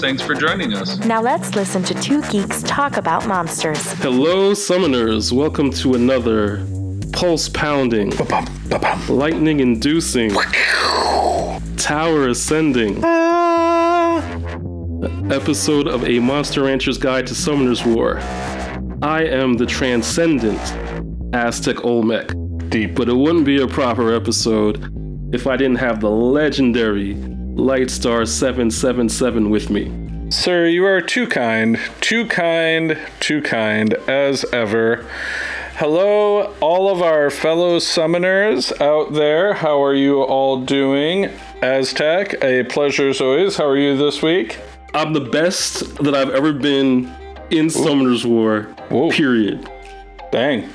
thanks for joining us. Now let's listen to two geeks talk about monsters. Hello, summoners. Welcome to another pulse pounding, lightning inducing, tower ascending episode of A Monster Rancher's Guide to Summoner's War. I am the transcendent Aztec Olmec. Deep. But it wouldn't be a proper episode if I didn't have the legendary Lightstar 777 with me. Sir, you are too kind, too kind, too kind, as ever. Hello, all of our fellow summoners out there. How are you all doing? Aztec, a pleasure as always. How are you this week? I'm the best that I've ever been in Summoner's War. Whoa. Period. Dang.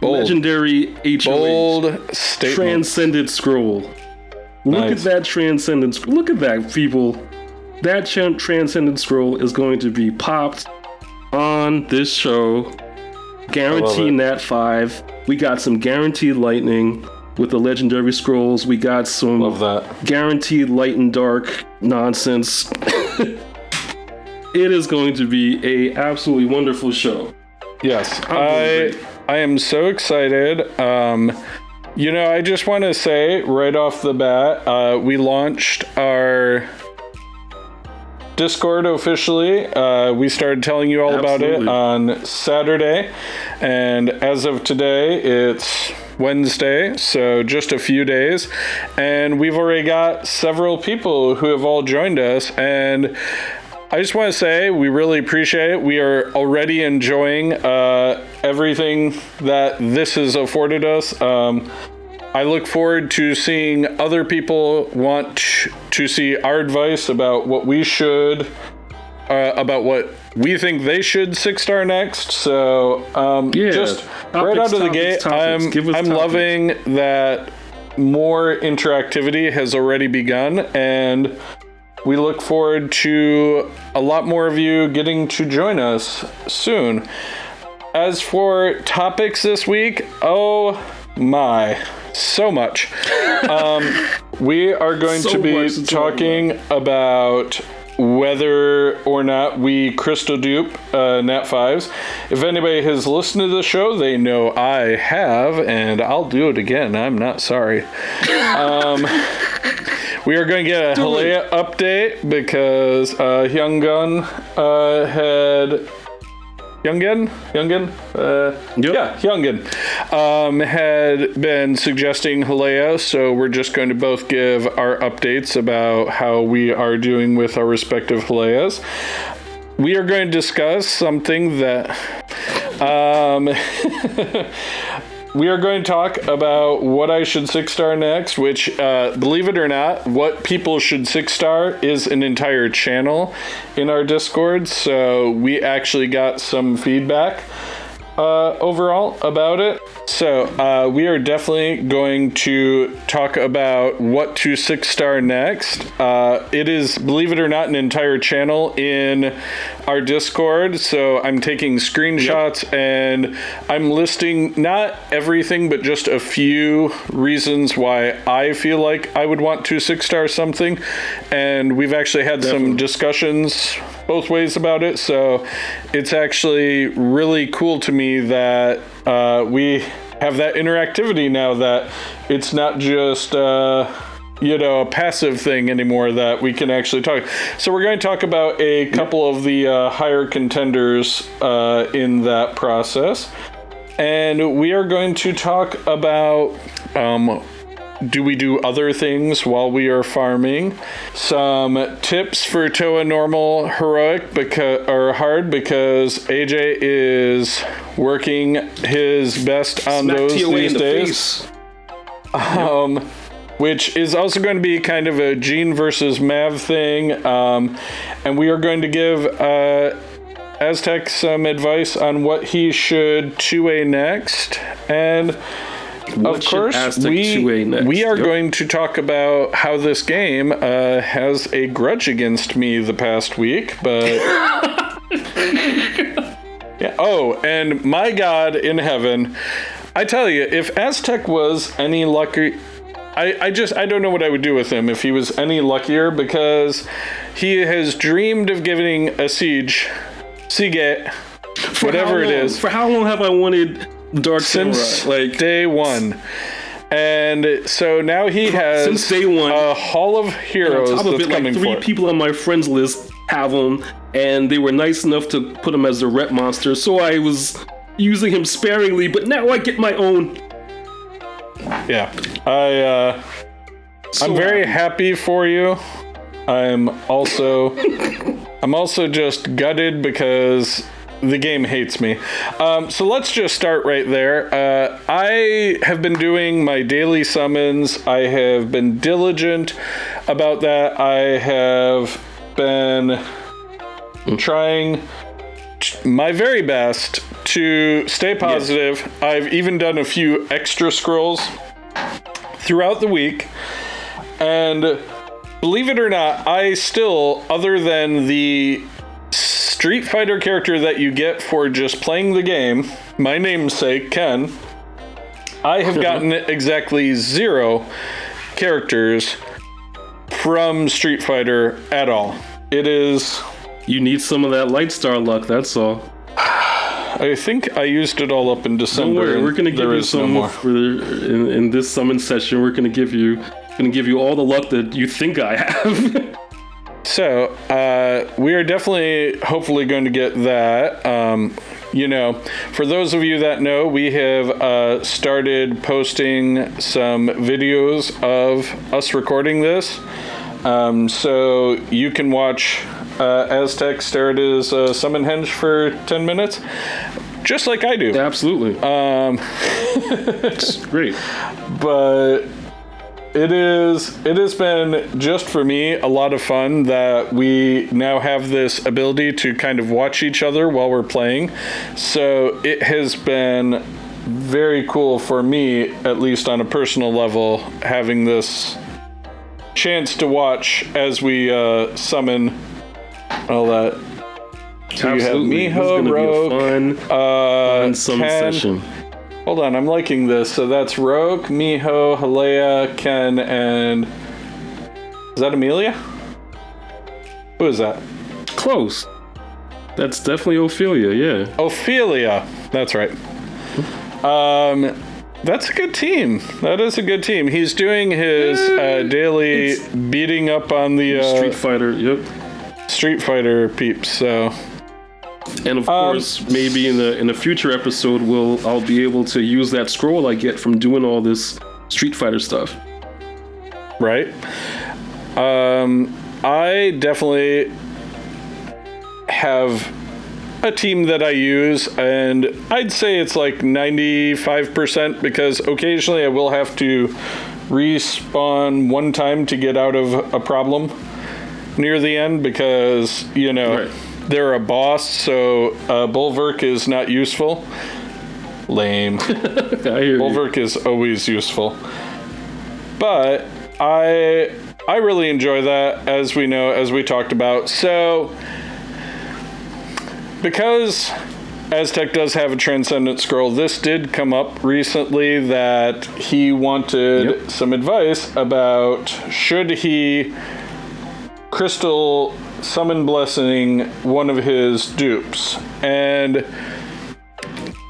Bold. Legendary HOH. Bold statement. Transcendent scroll. Look Nice. at that transcendent scroll. Look at that, people. That tran- transcendent scroll is going to be popped on this show. Guarantee it. Nat 5. We got some guaranteed lightning with the legendary scrolls. We got some Love that. guaranteed light and dark nonsense. it is going to be a absolutely wonderful show. Yes, I. I am so excited. Um, you know, I just want to say right off the bat, uh, we launched our Discord officially. Uh, we started telling you all about it on Saturday, and as of today, it's Wednesday, so just a few days, and we've already got several people who have all joined us, and I just want to say we really appreciate it. We are already enjoying uh, everything that this has afforded us. Um, I look forward to seeing other people want to see our advice about what we should, uh, about what we think they should six star next. So um, Yeah. just Topics, right out of the gate. I'm I'm topics. loving that more interactivity has already begun and we look forward to a lot more of you getting to join us soon. As for topics this week, oh my, so much. Um, we are going So to be talking about whether or not we crystal dupe uh, Nat 5s. If anybody has listened to the show, they know I have, and I'll do it again. I'm not sorry. Um, we are going to get a. Hellea update because uh, Hyung Gun uh, had. Youngin? Youngin? Uh, Yep. Yeah, Hyungin um, had been suggesting Hellea, so we're just going to both give our updates about how we are doing with our respective Helleas. We are going to discuss something that um, we are going to talk about what I should six star next, which, uh, believe it or not, what people should six star is an entire channel in our Discord. So we actually got some feedback uh, overall about it. So uh, we are definitely going to talk about what to six star next. Uh, it is, believe it or not, an entire channel in our Discord. So I'm taking screenshots and I'm listing not everything, but just a few reasons why I feel like I would want to six star something. And we've actually had some discussions both ways about it. So it's actually really cool to me that uh, we have that interactivity now that it's not just. Uh, you know, a passive thing anymore that we can actually talk. So we're going to talk about a couple of the uh, higher contenders uh, in that process, and we are going to talk about um, do we do other things while we are farming? Some tips for Toa normal heroic because or hard because AJ is working his best on Smack those these the days. face. Um, which is also going to be kind of a Gene versus Mav thing. Um, and we are going to give uh, Aztec some advice on what he should 2A next. And of course, we, we are Yep. going to talk about how this game uh, has a grudge against me the past week, but. yeah. Oh, and my God in heaven, I tell you, if Aztec was any lucky. I, I just I don't know what I would do with him if he was any luckier because he has dreamed of giving a siege, Seagate, whatever it is, For how long have I wanted Dark since? Like day one. And so now he has Since day one. a Hall of on Heroes top of it, like three people on my friends list have him, and they were nice enough to put him as a rep monster. So I was using him sparingly, but now I get my own. Yeah, I uh, So I'm very happy. happy for you. I'm also I'm also just gutted because the game hates me. Um, so let's just start right there. Uh, I have been doing my daily summons. I have been diligent about that. I have been trying t- my very best to stay positive. I've even done a few extra scrolls throughout the week. And believe it or not, I still, other than the Street Fighter character that you get for just playing the game, my namesake, Ken, I have gotten exactly zero characters from Street Fighter at all. It is. You need some of that Light Star luck. That's all. I think I used it all up in December. Don't worry, we're gonna give you no some more. for in, in this summon session. We're gonna give you gonna give you all the luck that you think I have. So, uh, we are definitely, hopefully, going to get that. Um, you know, for those of you that know, we have uh, started posting some videos of us recording this. Um, so you can watch uh, Aztec stare at his uh, summon henge for 10 minutes, just like I do. Absolutely. Um, It's great. but it is it has been just for me a lot of fun that we now have this ability to kind of watch each other while we're playing so it has been very cool for me at least on a personal level having this chance to watch as we uh, summon all that so you have Absolutely. This is Miho, Rogue, fun, uh, fun Ken, session. Hold on, I'm liking this. So that's Rogue, Miho, Hellea, Ken, and is that Amelia? Who is that? Close. That's definitely Ophelia. Yeah. Ophelia. That's right. Um, that's a good team. That is a good team. He's doing his uh, daily it's- beating up on the uh, Street Fighter. Yep. Street Fighter peeps. So And of Um, course, maybe in the in a future episode, we'll I'll be able to use that scroll I get from doing all this Street Fighter stuff. right? Um, I definitely have a team that I use, and I'd say it's like 95% because occasionally I will have to respawn one time to get out of a problem near the end because, you know, Right. They're a boss, so uh, Bulwark is not useful. Lame. Hear you. Bulwark is always useful. But I I really enjoy that as we know as we talked about. So because Aztec does have a transcendent scroll, this did come up recently that he wanted Yep. some advice about should he crystal summon blessing one of his dupes. And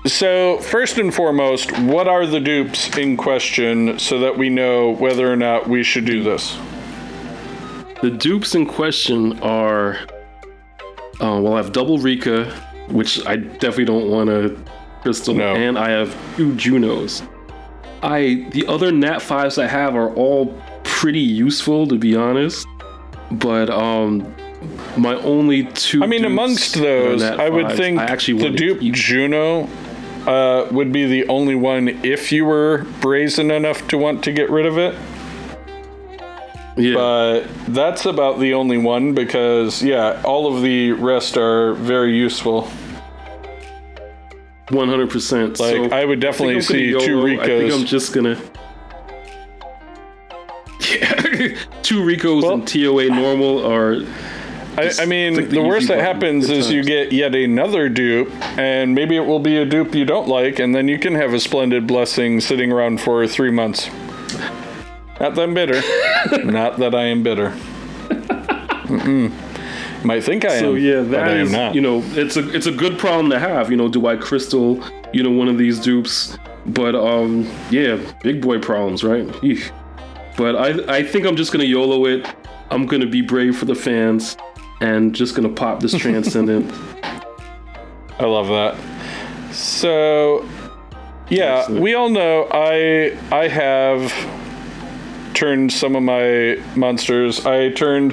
so, first and foremost, what are the dupes in question so that we know whether or not we should do this? The dupes in question are, uh, well, I have double Rika, which I definitely don't want to crystal, No. and I have two Junos. I the other Nat fives I have are all pretty useful to be honest, but um, my only two. I mean, amongst those, I would fives, think I actually the dupe. Juno uh, would be the only one if you were brazen enough to want to get rid of it. Yeah. But that's about the only one because, yeah, all of the rest are very useful. One hundred percent. Like, I would definitely see two Rikas. I think I'm just gonna. Yeah, two Rikas Well- and TOA normal are. I, I mean, the the, worst that happens is you get yet another dupe, and maybe it will be a dupe you don't like, and then you can have a splendid blessing sitting around for three months. Not that I'm bitter. Not that I am bitter. Mm-mm. Might think I So am, yeah, but that I am not. you know it's a it's a good problem to have. You know, do I crystal you know one of these dupes? But um yeah, big boy problems, right? Eek. But I I think I'm just gonna YOLO it. I'm gonna be brave for the fans, and just gonna pop this transcendent. I love that. So, yeah, Excellent. we all know I I have turned some of my monsters. I turned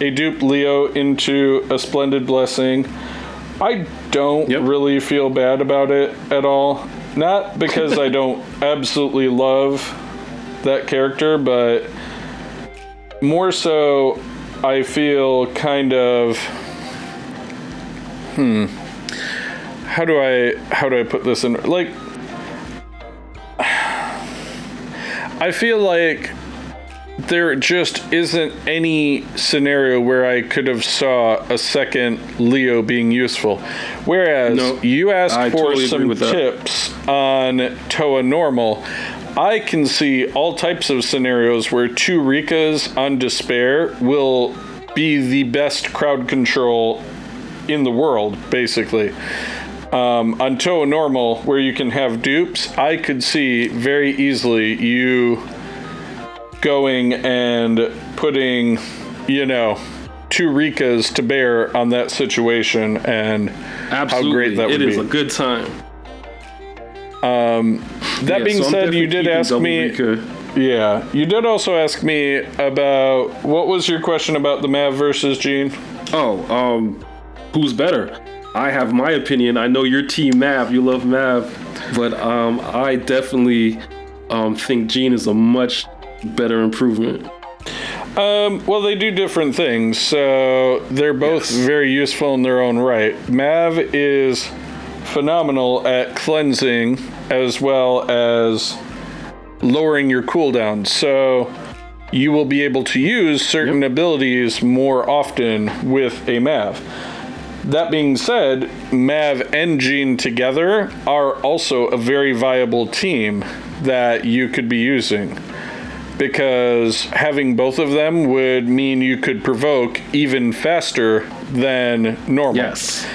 a dupe Leo into a splendid blessing. I don't Yep. really feel bad about it at all. Not because I don't absolutely love that character, but more so I feel kind of hmm how do I how do I put this in like I feel like there just isn't any scenario where I could have saw a second Leo being useful. Whereas No, you asked I for totally some tips on Toa Normal. I can see all types of scenarios where two Rikas on Despair will be the best crowd control in the world, basically. Um, on Toa Normal, where you can have dupes, I could see very easily you going and putting, you know, two Rikas to bear on that situation and Absolutely, how great that would it is be. a good time. That Yeah, being so said, you did ask me. Yeah, you did also ask me about what was your question about the Mav versus Gene? Oh, um, who's better? I have my opinion. I know your team Mav, you love Mav, but um, I definitely um think Gene is a much better improvement. Um, well, they do different things, so they're both Yes. very useful in their own right. Mav is phenomenal at cleansing as well as lowering your cooldown, so you will be able to use certain abilities more often with a Mav. That being said, Mav and Gene together are also a very viable team that you could be using because having both of them would mean you could provoke even faster than normal. Yes.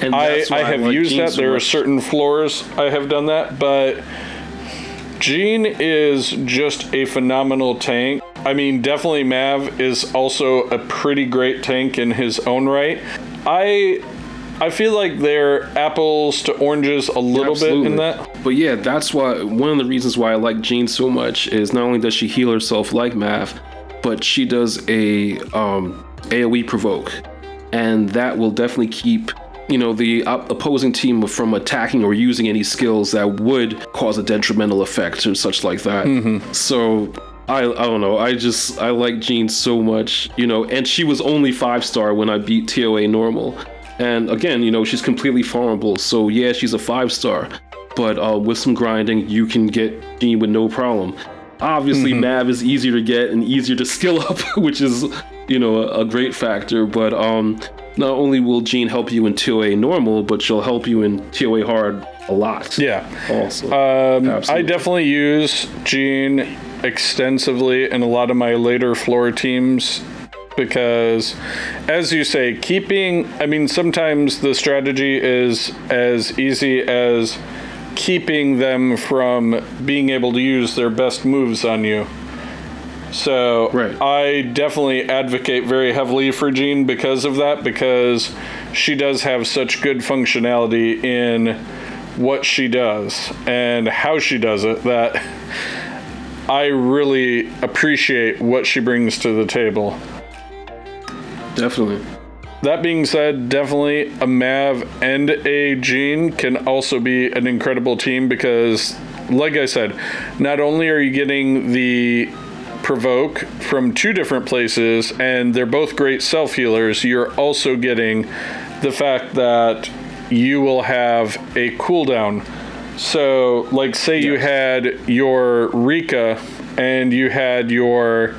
And I, that's why I have like used Gene that. so There are much. certain floors I have done that, but Gene is just a phenomenal tank. I mean, definitely Mav is also a pretty great tank in his own right. I I feel like they're apples to oranges a little bit in Absolutely. that. But yeah, that's why one of the reasons why I like Jean so much is not only does she heal herself like Mav, but she does a um, AOE provoke, and that will definitely keep you know the op- opposing team from attacking or using any skills that would cause a detrimental effect or such like that. So. I, I don't know. I just I like Jean so much, you know, and she was only five star when I beat TOA normal. And again, you know, she's completely farmable. So yeah, she's a five star. But uh, with some grinding, you can get Jean with no problem. Obviously, Mav is easier to get and easier to skill up, which is, you know, a, a great factor. But um, not only will Jean help you in TOA normal, but she'll help you in TOA hard a lot. Yeah. Also. Um, I definitely use Gene extensively in a lot of my later floor teams because, as you say, keeping, I mean, sometimes the strategy is as easy as keeping them from being able to use their best moves on you. So Right. I definitely advocate very heavily for Jean because of that, because she does have such good functionality in what she does and how she does it that I really appreciate what she brings to the table. Definitely. That being said, definitely a Mav and a Gene can also be an incredible team because, like I said, not only are you getting the provoke from two different places, and they're both great self healers, you're also getting the fact that you will have a cooldown. So, like, say you had your Rika and you had your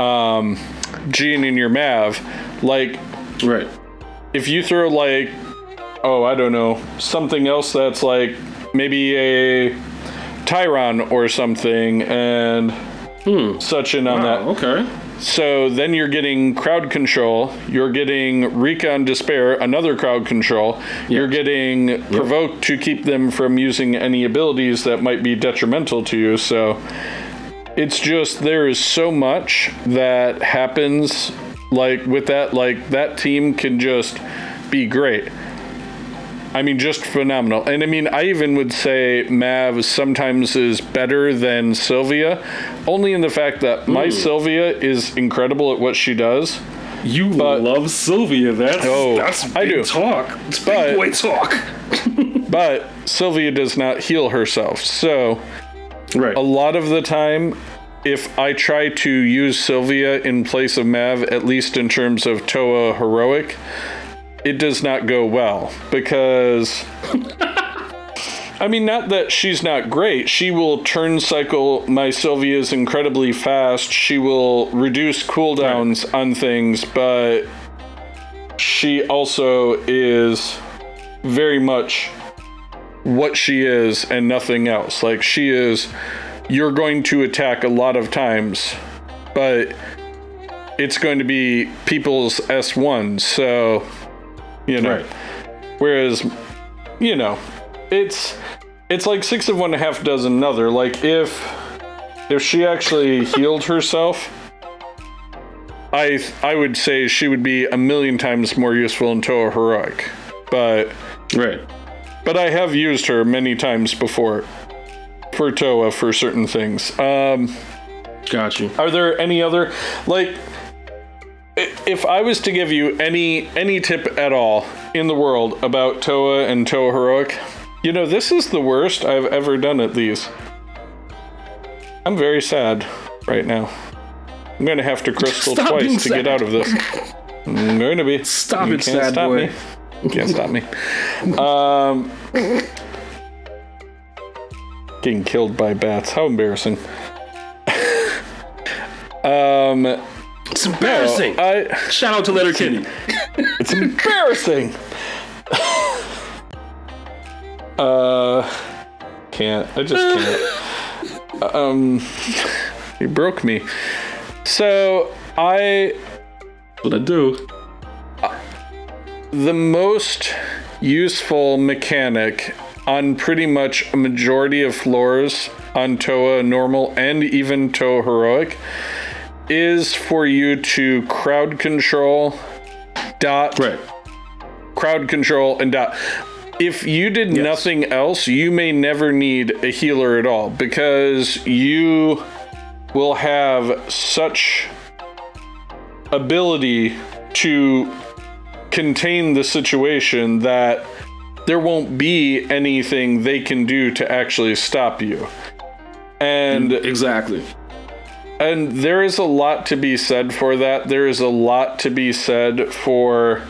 um, Gene in your Mav, like, Right. if you throw like oh i don't know something else that's like maybe a tyron or something and Hmm. such in on Oh, that okay. so then you're getting crowd control. You're getting recon despair another crowd control. You're getting provoked to keep them from using any abilities that might be detrimental to you. So it's just there is so much that happens like with that like that team can just be great i mean just phenomenal and i mean i even would say mav sometimes is better than sylvia only in the fact that my sylvia is incredible at what she does You But- love Sylvia. That's Oh, that's I big do. talk. It's But- big boy talk. but sylvia does not heal herself so Right. a lot of the time if I try to use Sylvia in place of Mav, at least in terms of Toa heroic, it does not go well because. I mean, not that she's not great. She will turn cycle my Sylvia's incredibly fast. She will reduce cooldowns on things, but she also is very much what she is and nothing else. Like, she is you're going to attack a lot of times, but it's going to be people's S1. So, you know, Right. whereas, you know, it's it's like six of one and a half dozen another. Like if if she actually healed herself, I I would say she would be a million times more useful in Toa Heroic. But Right. but I have used her many times before for Toa for certain things. Um, Got you. are there any other like if I was to give you any any tip at all in the world about Toa and Toa Heroic, you know this is the worst I've ever done at these. I'm very sad right now. I'm gonna have to crystal Stop twice to get out of this. I'm going to be. Stop You it, can't sad stop boy. Me. You can't stop me. Um, getting killed by bats. How embarrassing. um, It's embarrassing. I. Shout out to Letter Kitty. It's embarrassing. uh, can't. I just can't. Um, you broke me. So I What I do? the most useful mechanic on pretty much a majority of floors on Toa normal and even Toa heroic is for you to crowd control dot Right. crowd control and dot if you did nothing else you may never need a healer at all because you will have such ability to contain the situation that there won't be anything they can do to actually stop you. And Exactly. And there is a lot to be said for that. There is a lot to be said for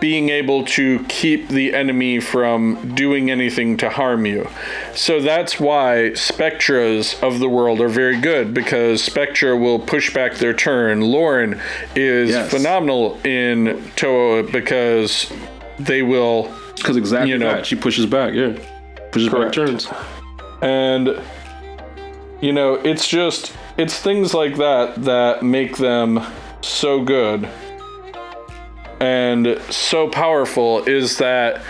being able to keep the enemy from doing anything to harm you. So that's why Spectras of the world are very good because Spectra will push back their turn. Lauren is Yes. phenomenal in Toa because they will Because exactly You know. that. She pushes back. Yeah. Pushes Correct. back turns. And you know, it's just it's things like that that make them so good and so powerful is that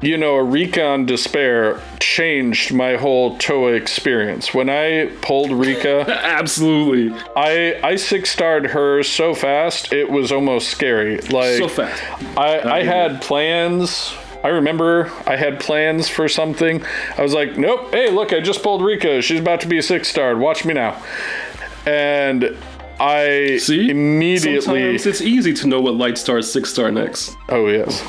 you know, a recon despair changed my whole Toa experience. When I pulled Rika, Absolutely. I I six starred her so fast it was almost scary. Like So fast. I, I agree. had plans. I remember I had plans for something. I was like, nope. Hey, look, I just pulled Rika. She's about to be a six star. Watch me now. And I See? immediately. Sometimes it's easy to know what light star six star next. Oh yes,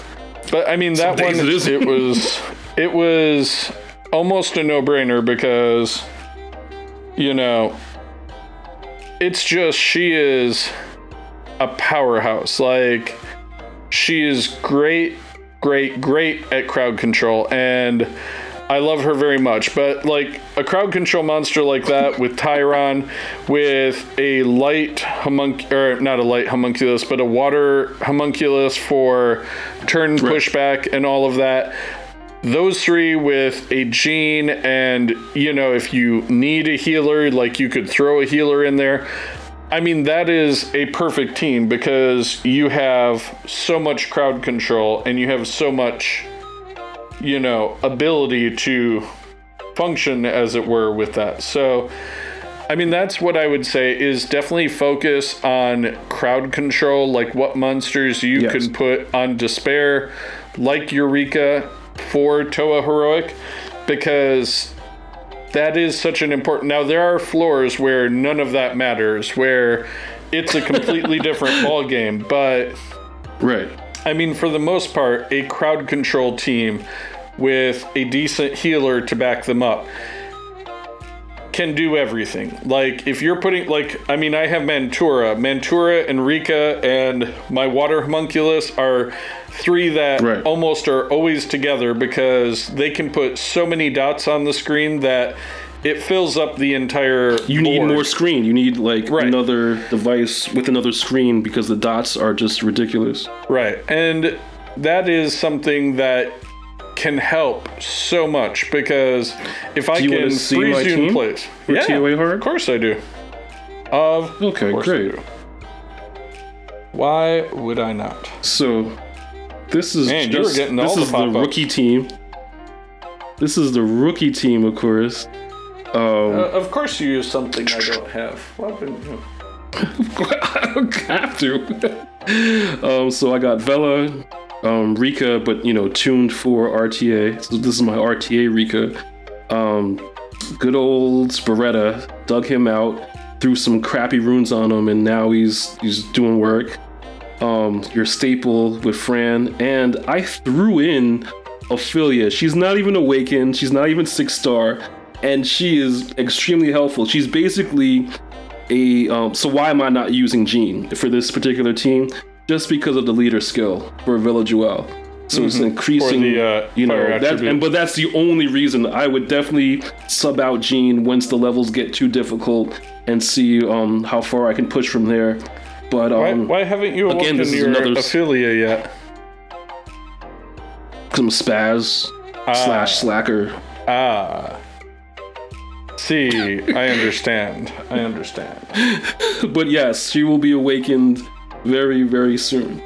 but I mean that Some one. it. It was it was almost a no brainer because you know it's just she is a powerhouse. Like she is great, great, great at crowd control, and I love her very much. But like a crowd control monster like that with Tyron, with a light homunc or not a light homunculus, but a water homunculus for turn pushback and all of that. Those three with a Jean, and you know, if you need a healer, like you could throw a healer in there. I mean, that is a perfect team because you have so much crowd control and you have so much, you know, ability to function, as it were, with that. So, I mean, that's what I would say is definitely focus on crowd control, like what monsters you Yes. can put on despair, like Eureka for Toa Heroic, because that is such an important. Now there are floors where none of that matters, where it's a completely different ball game. But Right. I mean, for the most part, a crowd control team with a decent healer to back them up can do everything. Like if you're putting like I mean I have Mantura, Mantura and Rika and my water homunculus are three that Right. almost are always together because they can put so many dots on the screen that it fills up the entire You need board. more screen. You need like Right. another device with another screen because the dots are just ridiculous. Right. And that is something that can help so much because if I Do you can see freeze my you in team place. yeah, TOA hard? Of course I do. Of Okay, great. Why would I not? So this is Man, you just getting this all the is the pop-ups. rookie team. This is the rookie team, of course. Um, Uh, of course you use something I don't have. What? I don't have to. um, so I got Vela, um, Rika, but you know, tuned for RTA. So this is my RTA Rika. Um, good old Beretta dug him out, threw some crappy runes on him, and now he's he's doing work. Um, your staple with Fran, and I threw in Ophelia. She's not even awakened. She's not even six star, and she is extremely helpful. She's basically a um, so why am I not using Jean for this particular team? Just because of the leader skill for Villa Jewel. So it's increasing, Mm-hmm. The, uh, you know, that, and but that's the only reason I would definitely sub out Jean once the levels get too difficult and see um, how far I can push from there. But Why, um, why haven't you again, this is your another Ophelia yet? some spaz slash slacker. Ah. See, I understand. I understand. but yes, she will be awakened very, very soon.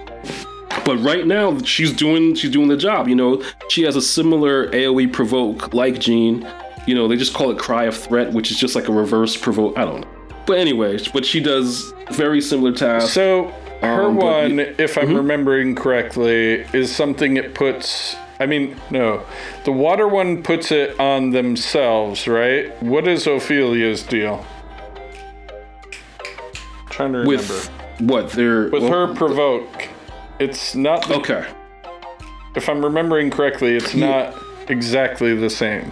But right now, she's doing she's doing the job. You know, she has a similar AOE provoke like Jean. You know, they just call it Cry of Threat, which is just like a reverse provoke. I don't know. But anyway, but she does very similar tasks. So her Um, one, y- if I'm remembering correctly, is something it puts. I mean, no, the water one puts it on themselves, right? What is Ophelia's deal? trying to remember. with what they're With well, her provoke, it's not. The, Okay. If I'm remembering correctly, it's not exactly the same.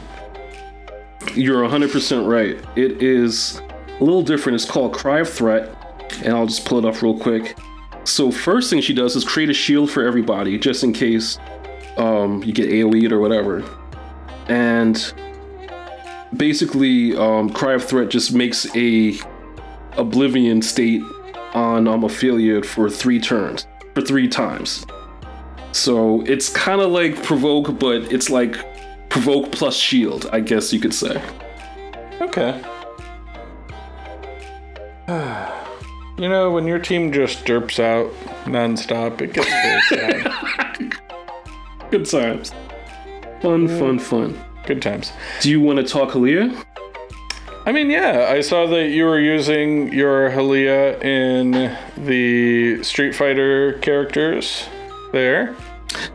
You're 100% right. It is a little different. It's called Cry of Threat, and I'll just pull it up real quick. So first thing she does is create a shield for everybody, just in case um, you get AOE'd or whatever. And basically, um, Cry of Threat just makes a Oblivion state on um, Ophelia for three turns, for three times. So it's kind of like Provoke, but it's like Provoke plus Shield, I guess you could say. Okay. You know, when your team just derps out nonstop, it gets very sad. Good times. Fun, fun, fun. Good times. Do you want to talk Hellea? I mean, yeah, I saw that you were using your Hellea in the Street Fighter characters there.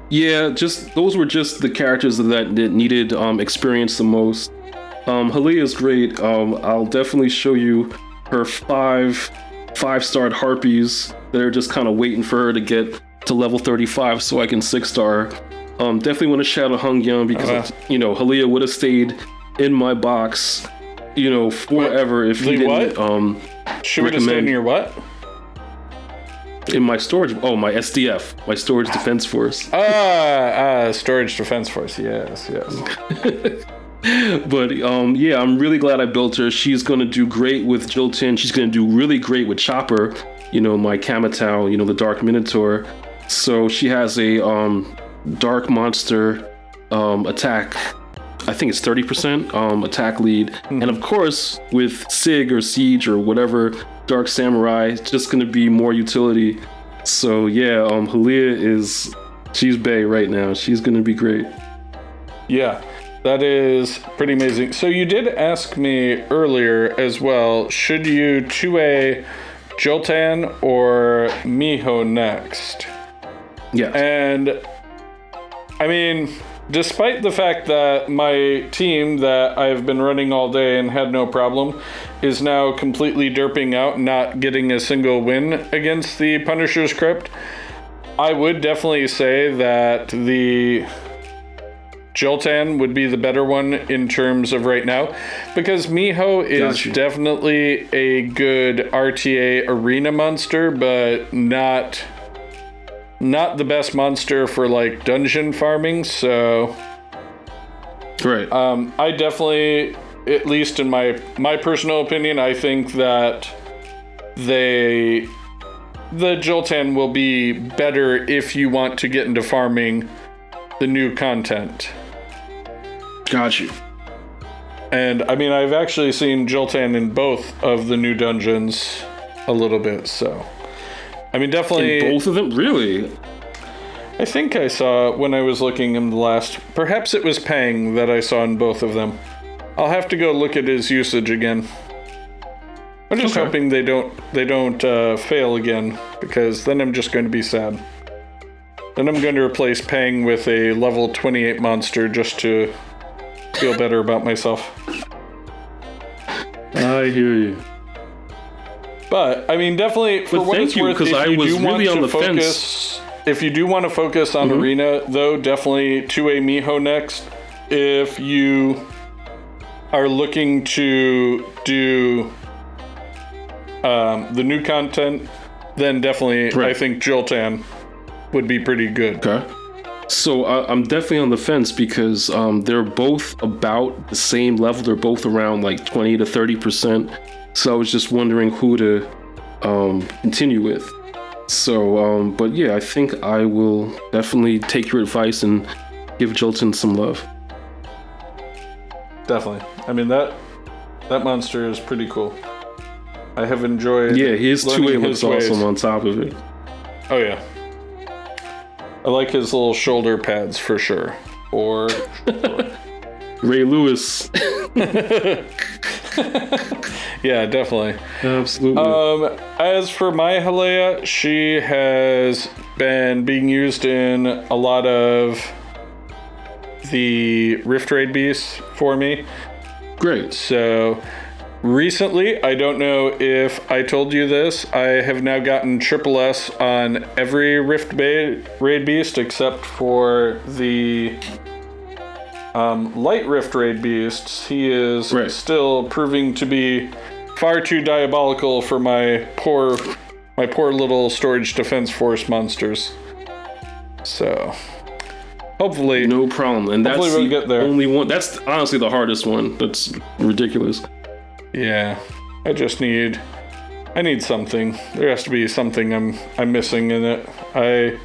Yeah, just those were just the characters that, that needed um, experience the most. Um, Halia is great. Um, I'll definitely show you her five five starred harpies that are just kind of waiting for her to get to level 35 so I can six star. Um, definitely want to shout out Hung Young because Uh-huh. you know Hellea would have stayed in my box, you know, forever if he didn't. what? Um, Should we just stay in your what? In my storage, oh my SDF, my storage defense force. Ah, ah, Storage Defense Force. Yes, yes. But um, yeah, I'm really glad I built her. She's gonna do great with Jilton. She's gonna do really great with Chopper. You know, my Kamatau. You know, the Dark Minotaur. So she has a um, Dark Monster um, attack. I think it's 30% um, attack lead. And of course, with Sig or Siege or whatever Dark Samurai, it's just gonna be more utility. So yeah, um, Hellea is she's Bay right now. She's gonna be great. Yeah, that is pretty amazing. So you did ask me earlier as well, should you 2A Joltan or Miho next? Yeah. And I mean, despite the fact that my team that I've been running all day and had no problem is now completely derping out, not getting a single win against the Punisher's Crypt, I would definitely say that the Joltan would be the better one in terms of right now because Miho is Got you. definitely a good RTA arena monster, but not not the best monster for like dungeon farming. So Right. um, I definitely, at least in my my personal opinion, I think that they the Joltan will be better if you want to get into farming the new content. Got you. And I mean, I've actually seen Joltan in both of the new dungeons a little bit, so. I mean, definitely. In both of them, really? I think I saw when I was looking in the last. Perhaps it was Pang that I saw in both of them. I'll have to go look at his usage again. I'm just Okay. hoping they don't they don't uh, fail again because then I'm just going to be sad. Then I'm going to replace Pang with a level 28 monster just to feel better about myself. I hear you. But I mean, definitely for But what thank it's you, worth, if I you was do want really on to the fence. Mm-hmm. focus, if you do want to focus on arena, though, definitely two A Miho next. If you are looking to do um, the new content, then definitely I think Joltan would be pretty good. Okay. So I, I'm definitely on the fence because um, they're both about the same level. They're both around like 20 to 30 percent. So I was just wondering who to um, continue with. So, um, but yeah, I think I will definitely take your advice and give Jolton some love. Definitely. I mean that that monster is pretty cool. I have enjoyed. Yeah, his two A looks ways. awesome on top of it. Oh yeah. I like his little shoulder pads for sure. Or Ray Lewis, yeah, definitely. absolutely. Um, as for my Hellea, she has been being used in a lot of the Rift Raid beasts for me. Great. So recently, I don't know if I told you this, I have now gotten triple S on every Rift ba- Raid beast except for the um, light Rift Raid beasts. He is Right. still proving to be far too diabolical for my poor, my poor little storage defense force monsters. So. Hopefully, No problem. And that's we'll the get there. only one. That's honestly the hardest one. That's ridiculous. Yeah, I just need I need something. There has to be something I'm I'm missing in it. I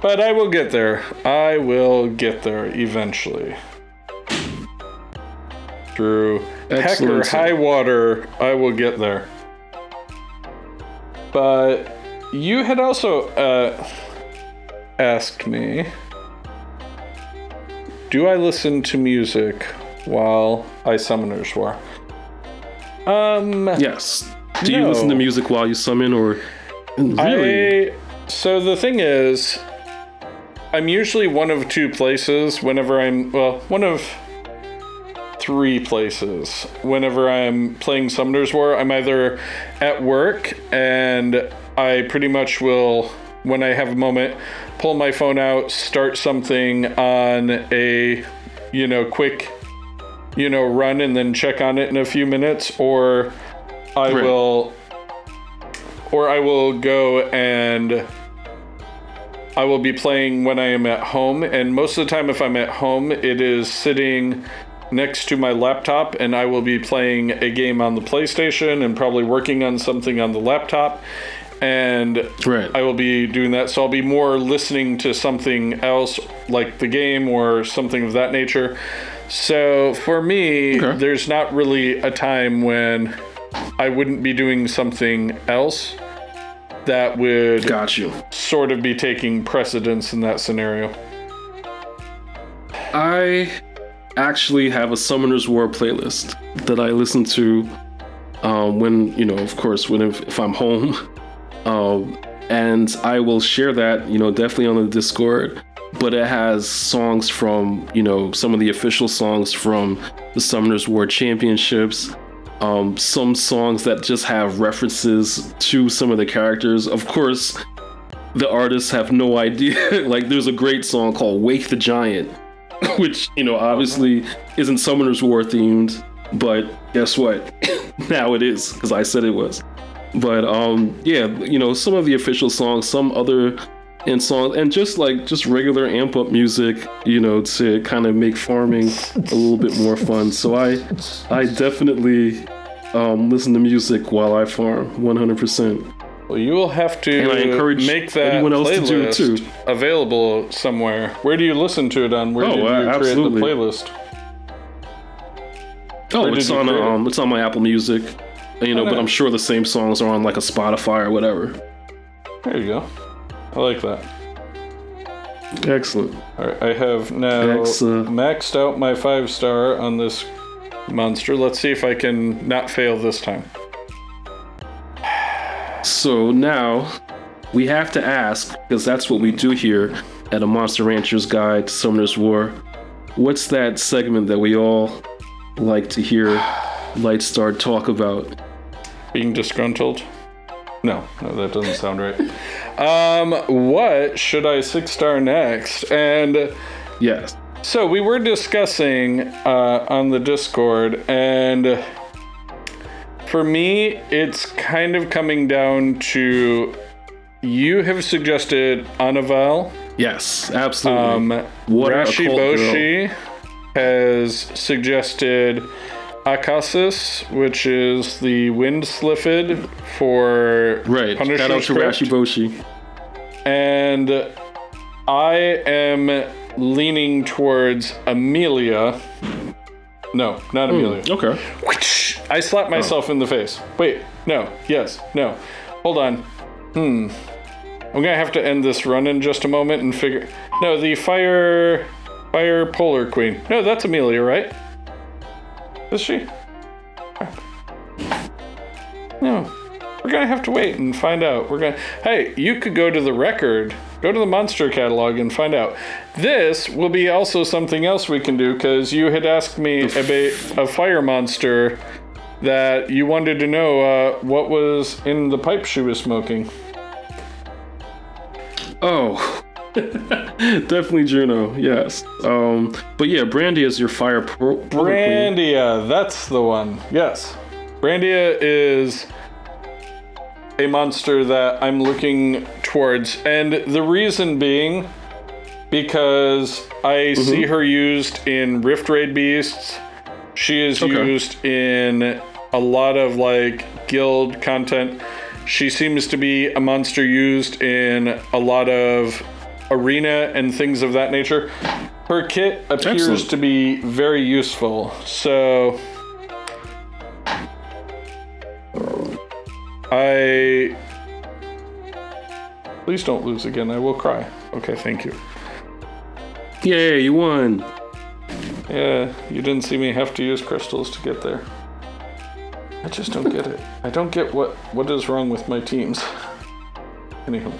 but I will get there. I will get there eventually. Through heck or high water, I will get there. But you had also uh, asked me Do I listen to music while I Summoners War? Um, Yes. Do you listen to music while you summon, or really? I so the thing is, I'm usually one of two places whenever I'm well, one of three places whenever I'm playing Summoner's War. I'm either at work and I pretty much will, when I have a moment, pull my phone out, start something on a, you know, quick, you know, run and then check on it in a few minutes, or I Right. will, or I will go and I will be playing when I am at home. And most of the time, if I'm at home, it is sitting next to my laptop, and I will be playing a game on the PlayStation and probably working on something on the laptop. And Right. I will be doing that. So I'll be more listening to something else, like the game or something of that nature. So for me, Okay. there's not really a time when I wouldn't be doing something else that would Got you. sort of be taking precedence in that scenario. I actually have a Summoner's War playlist that I listen to um, when, you know, of course, when if, if I'm home. Um, and I will share that, you know, definitely on the Discord. But it has songs from, you know, some of the official songs from the Summoners War Championships. Um, some songs that just have references to some of the characters. Of course, the artists have no idea. like, there's a great song called Wake the Giant, which, you know, obviously isn't Summoners War themed, but guess what? now it is, because I said it was. But um, yeah, you know, some of the official songs, some other and songs, and just like just regular amp up music, you know, to kind of make farming a little bit more fun. So I, I definitely um, listen to music while I farm, 100%. Well, you will have to And I encourage make that anyone else to do it playlist too. available somewhere. Where do you listen to it on? Where Oh, did you uh, create absolutely. the playlist? Oh, Where it's on um, it's on my Apple Music, you know, Oh, but. I'm sure the same songs are on like a Spotify or whatever. There you go. I like that. Excellent. All right, I have now Excellent. maxed out my five star on this monster. Let's see if I can not fail this time. So now we have to ask, because that's what we do here at a Monster Rancher's Guide to Summoner's War. What's that segment that we all like to hear Lightstar talk about? Being disgruntled? No, no, that doesn't sound right. Um, what should I six star next? And Yes. so we were discussing uh, on the Discord, and for me, it's kind of coming down to you have suggested Anaval. Yes, absolutely. Um, What Rashi girl. Boshi has suggested Akasis, which is the wind sylphid for right. Shout out to Crypt. Rashi Boshi. And I am leaning towards Amelia. No, not Amelia. Okay. Whoosh! I slapped myself in the face. Wait, no, yes, no. Hold on. Hmm. I'm gonna have to end this run in just a moment and figure. No, the fire, fire polar queen. No, that's Amelia, right? Is she? No. We're gonna have to wait and find out. We're gonna. Hey, you could go to the record, go to the monster catalog and find out. This will be also something else we can do because you had asked me about a fire monster that you wanted to know uh, what was in the pipe she was smoking. Oh. Definitely Juno, yes. Um, but yeah, Brandy is your fire pro-. Brandia, that's the one. Yes. Brandia is a monster that I'm looking towards. And the reason being because I see her used in Rift Raid Beasts. She is Okay. used in a lot of like guild content. She seems to be a monster used in a lot of arena and things of that nature. Her kit appears Excellent. to be very useful. So I Please don't lose again. I will cry. Okay, thank you. Yay, you won. Yeah, you didn't see me have to use crystals to get there. I just don't get it. I don't get what what is wrong with my teams. Anywho.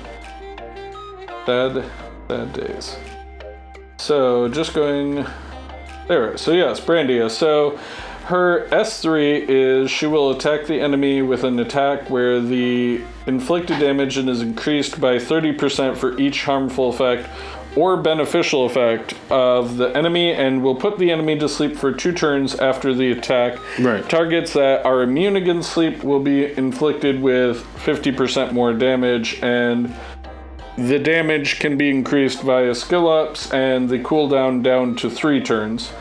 Bad bad days. So just going there. So yes, Brandia. So her S3 is she will attack the enemy with an attack where the inflicted damage is increased by 30% for each harmful effect or beneficial effect of the enemy and will put the enemy to sleep for two turns after the attack. Right. Targets that are immune against sleep will be inflicted with 50% more damage, and the damage can be increased via skill ups and the cooldown down to three turns.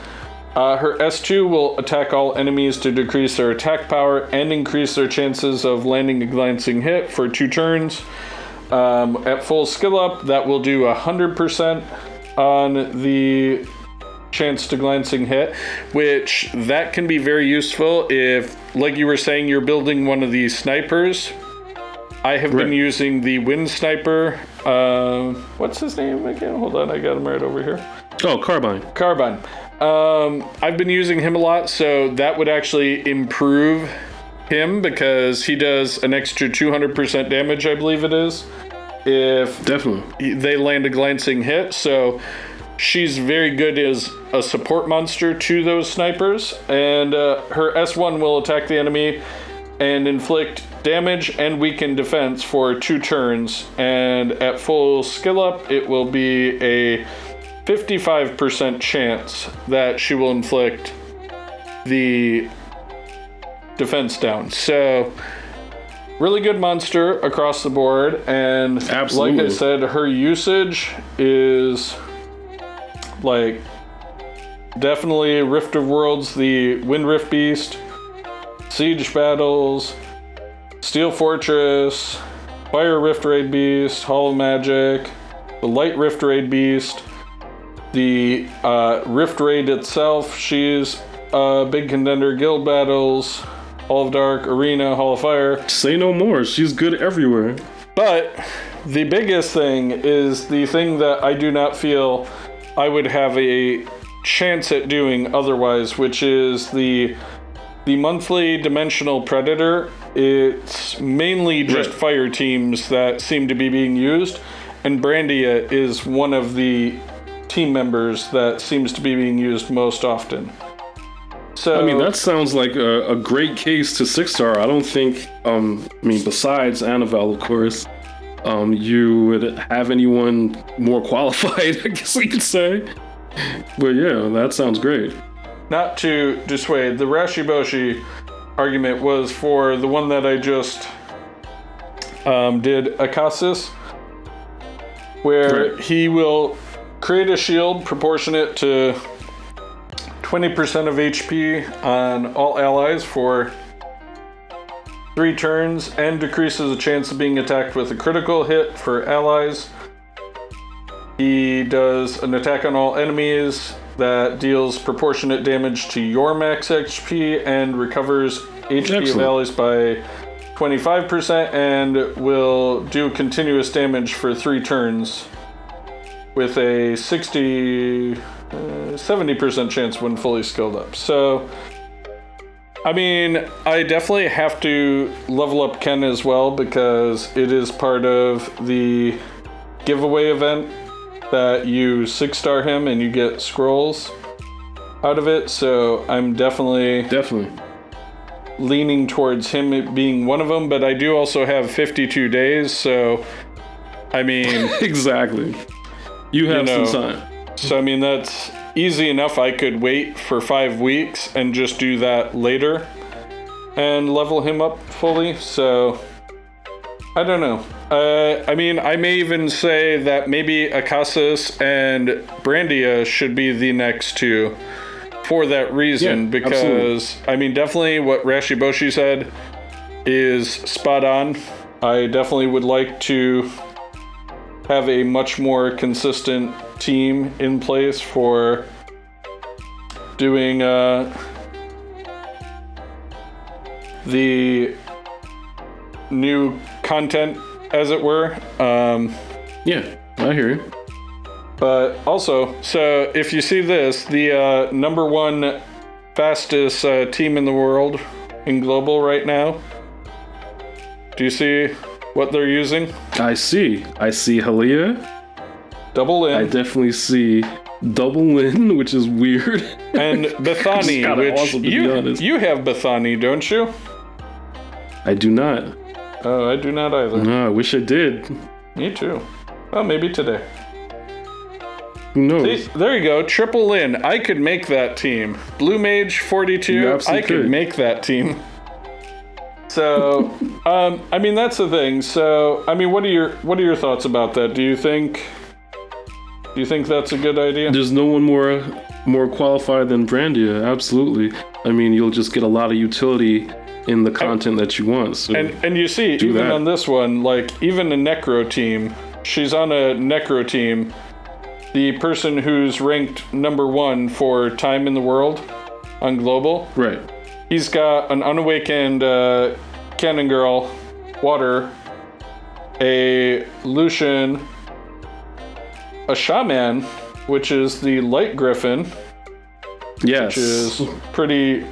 Uh, her S2 will attack all enemies to decrease their attack power and increase their chances of landing a glancing hit for two turns. Um, at full skill up, that will do 100% on the chance to glancing hit, which that can be very useful if, like you were saying, you're building one of these snipers. I have been using the wind sniper. Uh, what's his name again? Hold on, I got him right over here. Oh, carbine. Carbine. Um, I've been using him a lot, so that would actually improve him because he does an extra 200% damage, I believe it is, if Definitely. they land a glancing hit. So she's very good as a support monster to those snipers, and uh, her S1 will attack the enemy and inflict damage and weaken defense for two turns. And at full skill up, it will be a 55% chance that she will inflict the defense down. So, really good monster across the board. And like I said, her usage is like definitely Rift of Worlds, the Wind Rift Beast, Siege Battles, Steel Fortress, Fire Rift Raid Beast, Hall of Magic, the Light Rift Raid Beast, the uh, Rift Raid itself. She's a big contender. Guild Battles, Hall of Dark, Arena, Hall of Fire. Say no more. She's good everywhere. But the biggest thing is the thing that I do not feel I would have a chance at doing otherwise, which is the the monthly dimensional predator. It's mainly just Right. fire teams that seem to be being used, and Brandia is one of the team members that seems to be being used most often. So I mean, that sounds like a, a great case to six star. I don't think, um, I mean, besides Annabelle, of course, um, you would have anyone more qualified, I guess we could say. But yeah, that sounds great. Not to dissuade, the Rashiboshi argument was for the one that I just um, did, Akasis, where Right. he will create a shield proportionate to 20% of HP on all allies for three turns and decreases the chance of being attacked with a critical hit for allies. He does an attack on all enemies that deals proportionate damage to your max HP and recovers HP of Excellent. allies by 25% and will do continuous damage for three turns with a 60 uh, 70% chance when fully skilled up. So I mean, I definitely have to level up Ken as well because it is part of the giveaway event that you six star him and you get scrolls out of it. So I'm definitely Definitely. leaning towards him being one of them, but I do also have 52 days. So I mean, Exactly. You have know, some time. so I mean that's easy enough. I could wait for five weeks and just do that later and level him up fully. So I don't know. Uh, I mean, I may even say that maybe Akasis and Brandia should be the next two for that reason. Yeah, because I mean, definitely what Rashiboshi said is spot on. I definitely would like to have a much more consistent team in place for doing uh, the new content, as it were. Um, Yeah, I hear you. but also, so if you see this, the uh, number one fastest uh, team in the world in global right now. Do you see what they're using? I see. I see Hellea. Double in. I definitely see Double in, which is weird. and Bethany, which awesome, you you have Bethany, don't you? I do not. Oh, I do not either. No, I wish I did. Me too. Well, maybe today. Who knows? See, there you go. Triple in. I could make that team. Blue Mage 42. You I could could. make that team. So, um, I mean, that's the thing. So, I mean, what are your what are your thoughts about that? Do you think do you think that's a good idea? There's no one more more qualified than Brandia. Absolutely. I mean, you'll just get a lot of utility in the content that you want. So And and you see, even that. on this one, like even a Necro team, she's on a Necro team. The person who's ranked number one for time in the world on global, right. he's got an unawakened uh, cannon girl, water, a Lucian, a shaman, which is the light griffin, Yes. which is pretty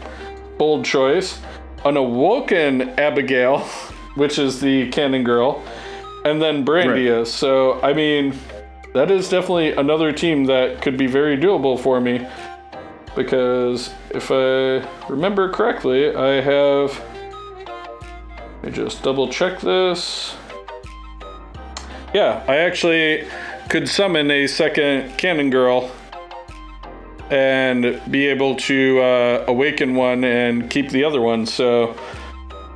bold choice. An awoken Abigail, which is the cannon girl, and then Brandia. So I mean, that is definitely another team that could be very doable for me. Because if I remember correctly, I have. Let me just double check this. Yeah, I actually could summon a second cannon girl and be able to uh, awaken one and keep the other one. So,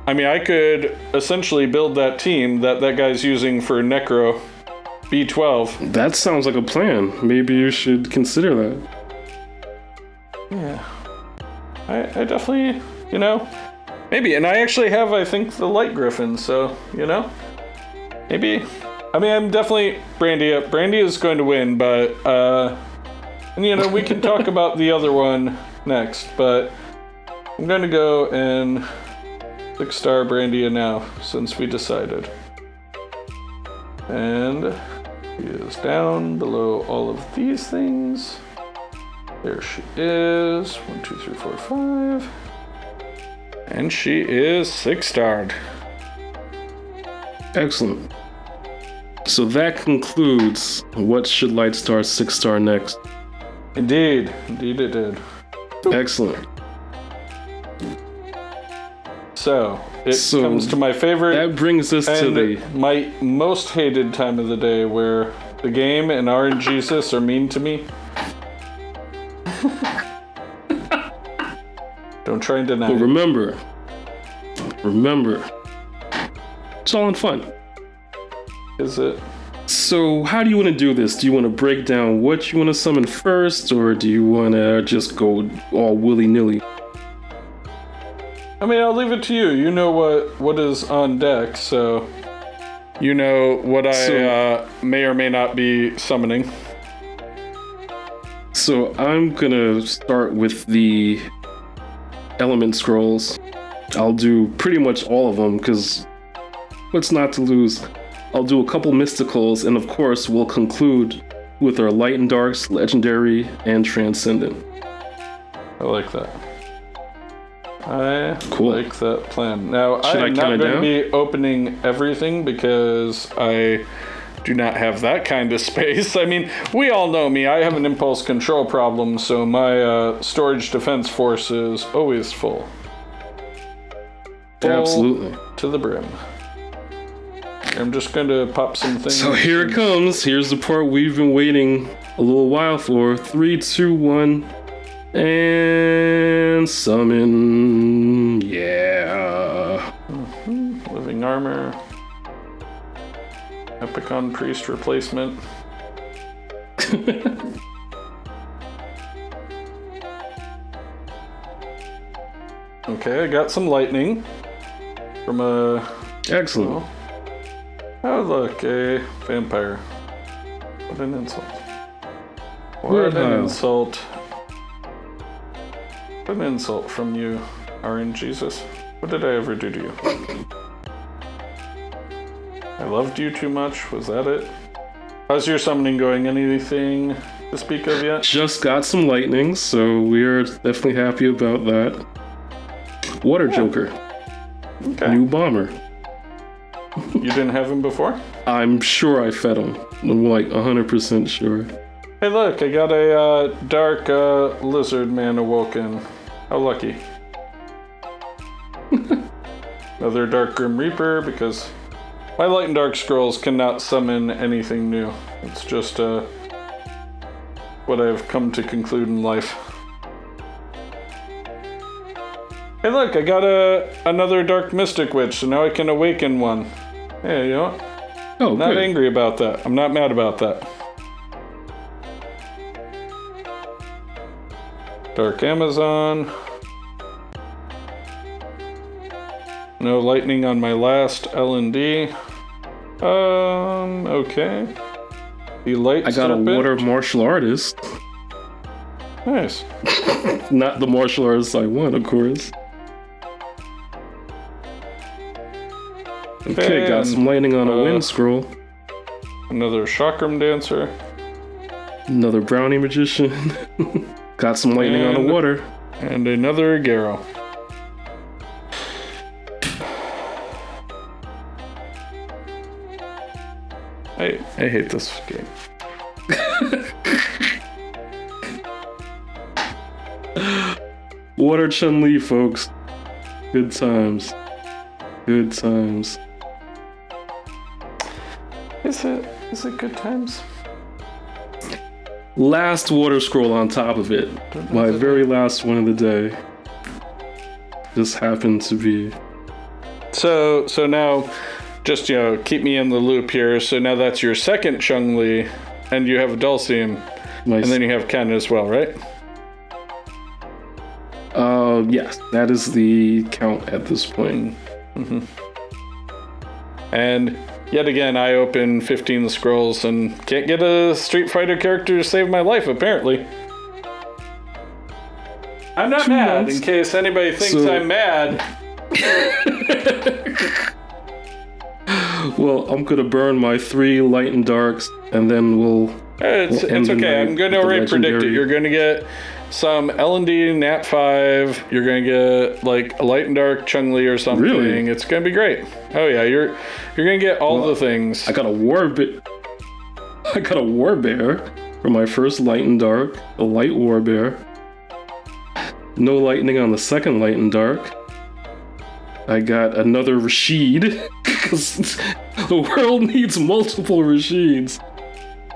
I mean, I could essentially build that team that that guy's using for Necro B12. that sounds like a plan. Maybe you should consider that. Yeah, I, I definitely, you know, maybe. And I actually have, I think, the Light Griffin. So, you know, maybe. I mean, I'm definitely Brandy. Brandy is going to win, but uh, and you know, we can talk about the other one next. But I'm going to go and six star Brandia now, since we decided. And she is down below all of these things. There she is. One, two, three, four, five. And she is six starred. Excellent. So that concludes what should Lightstar six star next. Indeed. Indeed, it did. Excellent. So, it So, comes to my favorite That brings us to the my most hated time of the day where the game and RNGesus are mean to me. Don't try and deny But it. remember, remember, it's all in fun. Is it? So, how do you want to do this? Do you want to break down what you want to summon first, or do you want to just go all willy nilly? I mean, I'll leave it to you. You know what what is on deck, so you know what I So- uh, may or may not be summoning. So, I'm gonna start with the element scrolls. I'll do pretty much all of them because what's not to lose? I'll do a couple mysticals, and of course, we'll conclude with our light and darks, legendary, and transcendent. I like that. I Cool. like that plan. Now, Should I'm not going to be opening everything because I do not have that kind of space. I mean, we all know me. I have an impulse control problem, so my uh, storage defense force is always full. Full Absolutely. To the brim. I'm just going to pop some things. So here it comes. Here's the part we've been waiting a little while for. Three, two, one, and summon. Yeah. Living armor. Epikion priest replacement. okay, I got some lightning from a. Excellent. Oh, look, a vampire. What an insult. What an insult. What an insult from you, RNGesus. What did I ever do to you? I loved you too much. Was that it? How's your summoning going? Anything to speak of yet? Just got some lightning, so we're definitely happy about that. Water Joker, Okay. new bomber. You didn't have him before? I'm sure I fed him. I'm like 100% sure. Hey, look, I got a uh, dark uh, lizard man awoken. How lucky. Another Dark Grim Reaper because my Light and Dark Scrolls cannot summon anything new. It's just uh, what I've come to conclude in life. Hey, look, I got a another dark mystic witch, so now I can awaken one. Hey, you know, what? Oh, not good. angry about that. I'm not mad about that. Dark Amazon. No lightning on my last L and D. Um. Okay. The light. I got a water martial artist. Nice. Not the martial artist I want, of course. Okay, got some lightning on a uh, wind scroll. Another chakram dancer. Another brownie magician. got some lightning on And- the water. And another Garo. I I hate this game. Water Chun Li, folks. Good times. Good times. Is it is it good times? Last water scroll on top of it. My very last one of the day. Just happened to be. So so now just you know, keep me in the loop here. So now that's your second Chun-Li, and you have Dhalsim, My and then you have Ken as well, right? Uh, yes, that is the count at this point. Mm-hmm. And yet again, I open 15 scrolls and can't get a Street Fighter character to save my life, apparently. I'm not Two mad, months. in case anybody thinks So- I'm mad. Well, I'm gonna burn my three light and darks, and then we'll. It's, We'll it's okay. I'm with already predict it. You're to get some L&D Nat 5. You're going to get like a light and dark Chun-Li or something. Really? It's going to be great. Oh yeah, you're you're going to get all Well, the things. I got a war bit. I got a war bear for my first light and dark. A light war bear. No lightning on the second light and dark. I got another Rashid because the world needs multiple Rashids.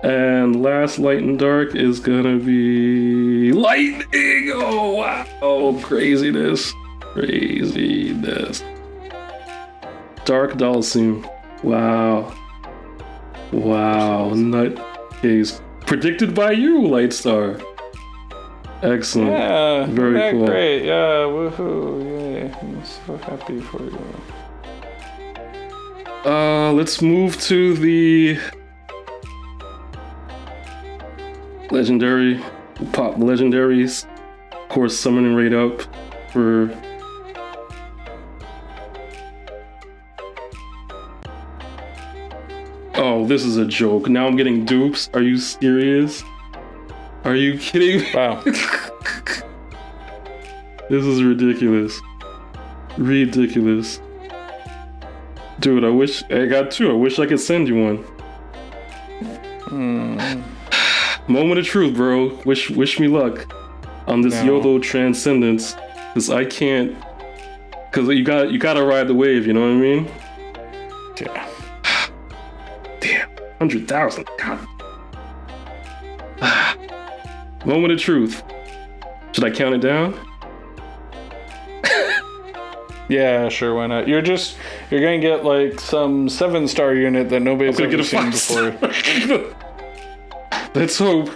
And last light and dark is gonna be lightning. Oh wow! Oh craziness, craziness. Dark Dhalsim. Wow. Wow. Nutcase. Predicted by you, Lightstar. Excellent. yeah, Very yeah, cool. great. Yeah, woohoo! Yay! I'm so happy for you. Uh, let's move to the legendary. Pop legendaries. Of course, summoning rate up for. Oh, this is a joke. Now I'm getting dupes. Are you serious? Are you kidding? Wow. This is ridiculous. Ridiculous. Dude, I wish I got two. I wish I could send you one. Hmm. Moment of truth, bro. Wish wish me luck on this No. YOLO transcendence. Cause I can't Cause you got you gotta ride the wave, you know what I mean? yeah. Damn. Hundred thousand. God. Moment of truth. Should I count it down? Yeah, sure. Why not? You're just you're gonna get like some seven star unit that nobody's ever get a seen before. Let's hope.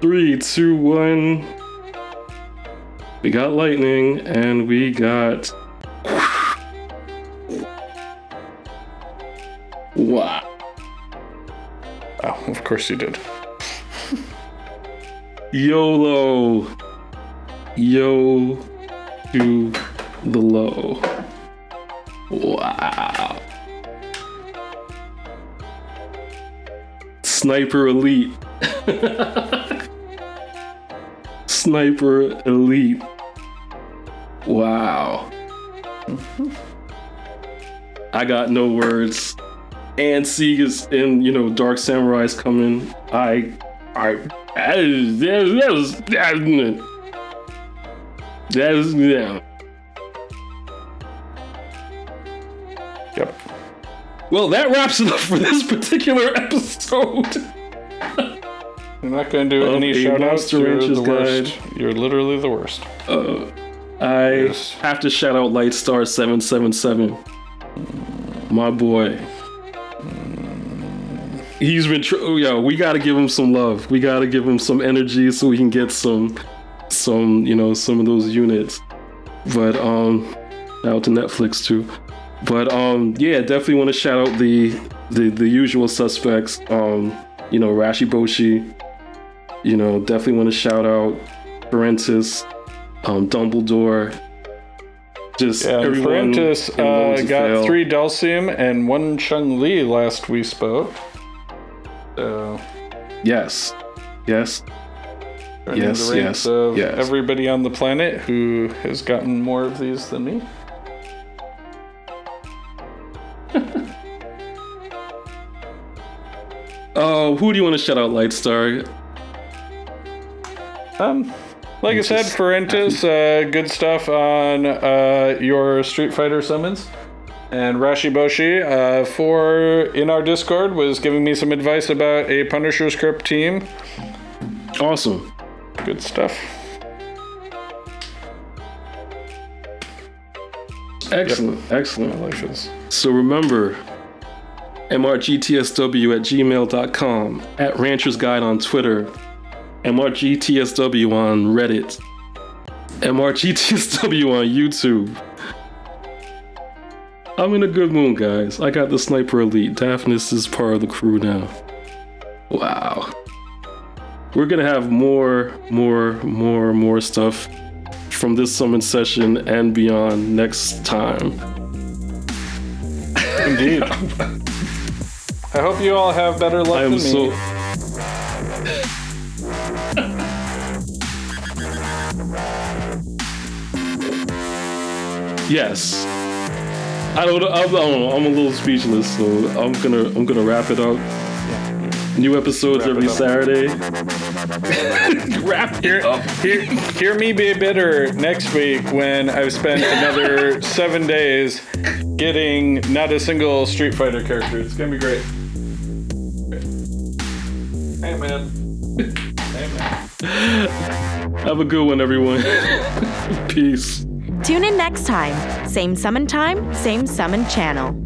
Three, two, one. We got lightning, and we got. Wow. Oh, of course you did. YOLO. Yo to the low. Wow. Sniper Elite. Sniper Elite. Wow. I got no words. And Sega's and you know Dark Samurai's coming. I I that is that was that was that was that was yeah. Yep. Well, that wraps it up for this particular episode. You're not going to do any a shout outs. You're the worst. You're literally the worst. I Yes. have to shout out Lightstar seven seven seven. My boy. He's been tr- oh, yeah. We got to give him some love. We got to give him some energy so we can get some, some you know some of those units. But um, out to Netflix too. But um, yeah, definitely want to shout out the the the usual suspects. Um, you know Rashi Boshi. You know, definitely want to shout out Parentis, um, Dumbledore. Just Yeah, everyone. In uh, got Fail. three Dhalsim and one Chun-Li last we spoke. So, Yes, yes. Yes, yes, yes. everybody on the planet who has gotten more of these than me. Oh, who do you want to shout out, Lightstar? Um, like I said, Just Parentis, uh, good stuff on uh, your Street Fighter summons. And Rashi Boshi, uh, for in our Discord, was giving me some advice about a Punisher's Crypt team. Awesome. Good stuff. Excellent, excellent. Life. So remember, mrgtsw at gmail.com, at Rancher's Guide on Twitter, mrgtsw on Reddit, mrgtsw on YouTube. I'm in a good mood, guys. I got the Sniper Elite. Daphnis is part of the crew now. Wow. We're gonna have more, more, more, more stuff from this summon session and beyond next time. Indeed. I hope you all have better luck I am than so. Yes. I don't. I don't know. I'm a little speechless, so I'm gonna. I'm gonna wrap it up. New episodes Wrap every. Saturday. wrap Hear, it up. hear, hear me be bitter next week when I've spent another seven days getting not a single Street Fighter character. It's gonna be great. Hey man. Hey man. Have a good one, everyone. Peace. Tune in next time. Same summon time, same summon channel.